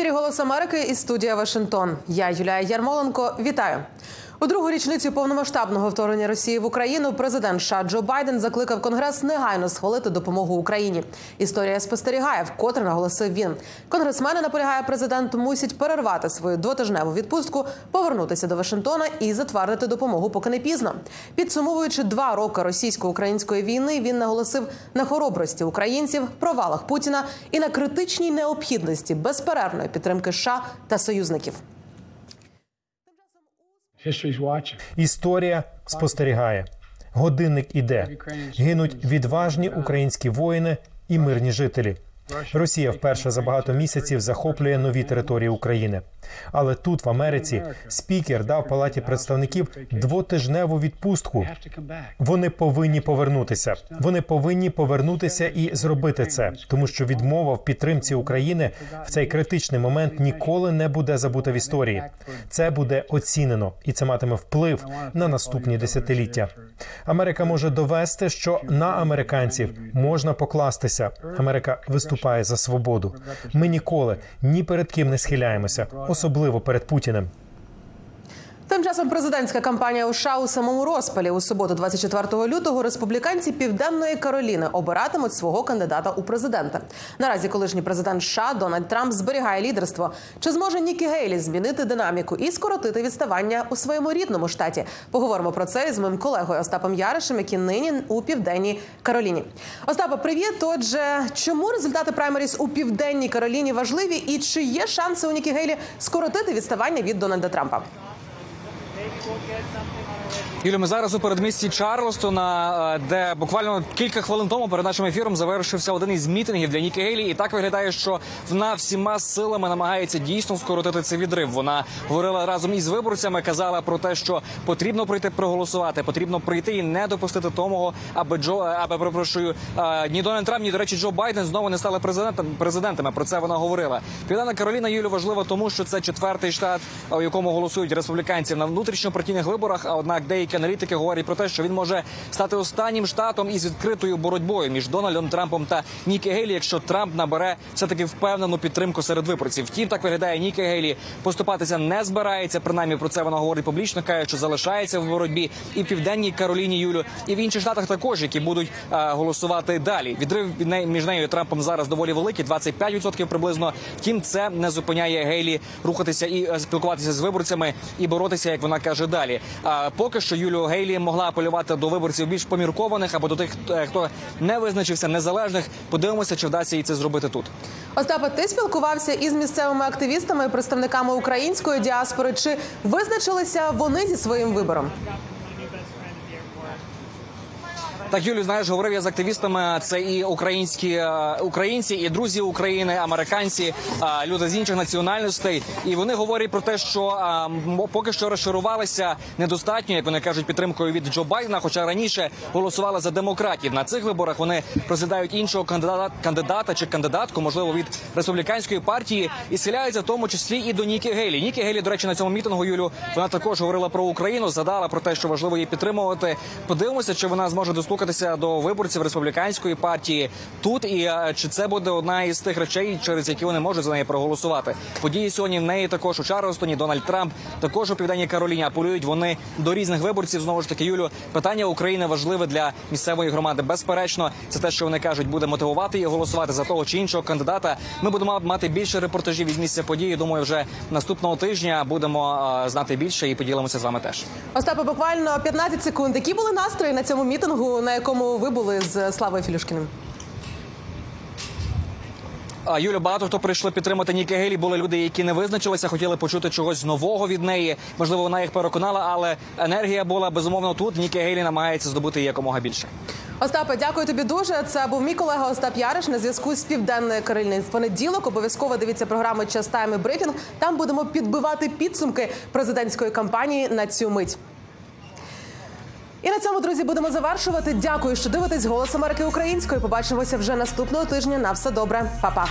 Голос Америки і студія Вашингтон. Я Юлія Ярмоленко. Вітаю. У другу річницю повномасштабного вторгнення Росії в Україну президент США Джо Байден закликав Конгрес негайно схвалити допомогу Україні. Історія спостерігає, вкотре наголосив він. Конгресмени наполягає, президент мусить перервати свою двотижневу відпустку, повернутися до Вашингтона і затвердити допомогу, поки не пізно. Підсумовуючи два роки російсько-української війни, він наголосив на хоробрості українців, провалах Путіна і на критичній необхідності безперервної підтримки США та союзників. Історія спостерігає. Годинник іде. Гинуть відважні українські воїни і мирні жителі. Росія вперше за багато місяців захоплює нові території України. Але тут, в Америці, спікер дав палаті представників двотижневу відпустку. Вони повинні повернутися. Вони повинні повернутися і зробити це, тому що відмова в підтримці України в цей критичний момент ніколи не буде забута в історії. Це буде оцінено, і це матиме вплив на наступні десятиліття. Америка може довести, що на американців можна покластися. Америка виступає за свободу. Ми ніколи ні перед ким не схиляємося, особливо перед Путіним. Тим часом президентська кампанія у США у самому розпалі у суботу, 24 лютого, республіканці Південної Кароліни обиратимуть свого кандидата у президенти. Наразі колишній президент США Дональд Трамп зберігає лідерство. Чи зможе Нікі Гейлі змінити динаміку і скоротити відставання у своєму рідному штаті? Поговоримо про це із моїм колегою Остапом Яришем, який нині у південній Кароліні. Остапа, привіт. Отже, чому результати праймеріс у південній Кароліні важливі, і чи є шанси у Нікі Гейлі скоротити відставання від Дональда Трампа? go get something Юлі, ми зараз у передмісті Чарлстона, е, де буквально кілька хвилин тому перед нашим ефіром завершився один із мітингів для Нікі Гейлі. І так виглядає, що вона всіма силами намагається дійсно скоротити цей відрив. Вона говорила разом із виборцями, казала про те, що потрібно прийти проголосувати, потрібно прийти і не допустити того, аби Джо, аби перепрошую, е, ні Дональд Трамп, ні до речі, Джо Байден знову не стали президентом президентами. Про це вона говорила. Південна Кароліна Юлю важлива, тому що це четвертий штат, у якому голосують республіканці на внутрішньопартійних виборах. А однак деякі аналітики говорять про те, що він може стати останнім штатом із відкритою боротьбою між Дональдом Трампом та Нікі Гейлі, якщо Трамп набере все таки впевнену підтримку серед виборців. Втім, так виглядає Нікі Гейлі поступатися не збирається. Принаймні про це вона говорить публічно. каже, що залишається в боротьбі і в південній Кароліні Юлю, і в інших штатах також, які будуть е, голосувати далі. Відрив між нею і Трампом зараз доволі великий, 25% приблизно. Втім, це не зупиняє Гейлі рухатися і е, спілкуватися з виборцями і боротися, як вона каже далі. А поки що Юлію Гейлі могла апелювати до виборців більш поміркованих або до тих, е, хто не визначився незалежних. Подивимося, чи вдасться їй це зробити тут. Остапа, ти спілкувався із місцевими активістами і представниками української діаспори. Чи визначилися вони зі своїм вибором? Так, Юлю, знаєш, говорив я з активістами. Це і українські е, українці, і друзі України, американці, е, люди з інших національностей. І вони говорять про те, що е, поки що розчарувалися недостатньо, як вони кажуть, підтримкою від Джо Байдена. Хоча раніше голосували за демократів. На цих виборах вони розглядають іншого кандидата, кандидата чи кандидатку, можливо, від республіканської партії, і схиляються в тому числі і до Нікі Гейлі. Нікі Гейлі, до речі, на цьому мітингу Юлю вона також говорила про Україну, згадала про те, що важливо її підтримувати. Подивимося, чи вона зможе дослухатися до виборців республіканської партії тут, і е, чи це буде одна із тих речей, через які вони можуть за неї проголосувати. Події сьогодні в неї також у Чарльстоні. Дональд Трамп також у південній Кароліні апелюють вони до різних виборців. Знову ж таки, Юлю, питання України важливе для місцевої громади. Безперечно, це те, що вони кажуть, буде мотивувати її голосувати за того чи іншого кандидата. Ми будемо мати більше репортажів із місця події. Думаю, вже наступного тижня будемо е, знати більше і поділимося з вами теж. Остапа, буквально 15 секунд. Які були настрої на цьому мітингу, на якому ви були з Славою Філюшкіним? А, Юлю, багато хто прийшли підтримати Нікі Гейлі. Були люди, які не визначилися, хотіли почути чогось нового від неї. Можливо, вона їх переконала, але енергія була безумовно тут. Нікі Гейлі намагається здобути якомога більше. Остапе, дякую тобі дуже. Це був мій колега Остап Яриш на зв'язку з південної Кароліни. В понеділок обов'язково дивіться програми «Час тайм» і брифінг. Там будемо підбивати підсумки президентської кампанії на цю мить. І на цьому, друзі, будемо завершувати. Дякую, що дивитесь голос Америки українською. Побачимося вже наступного тижня. На все добре, Па-па.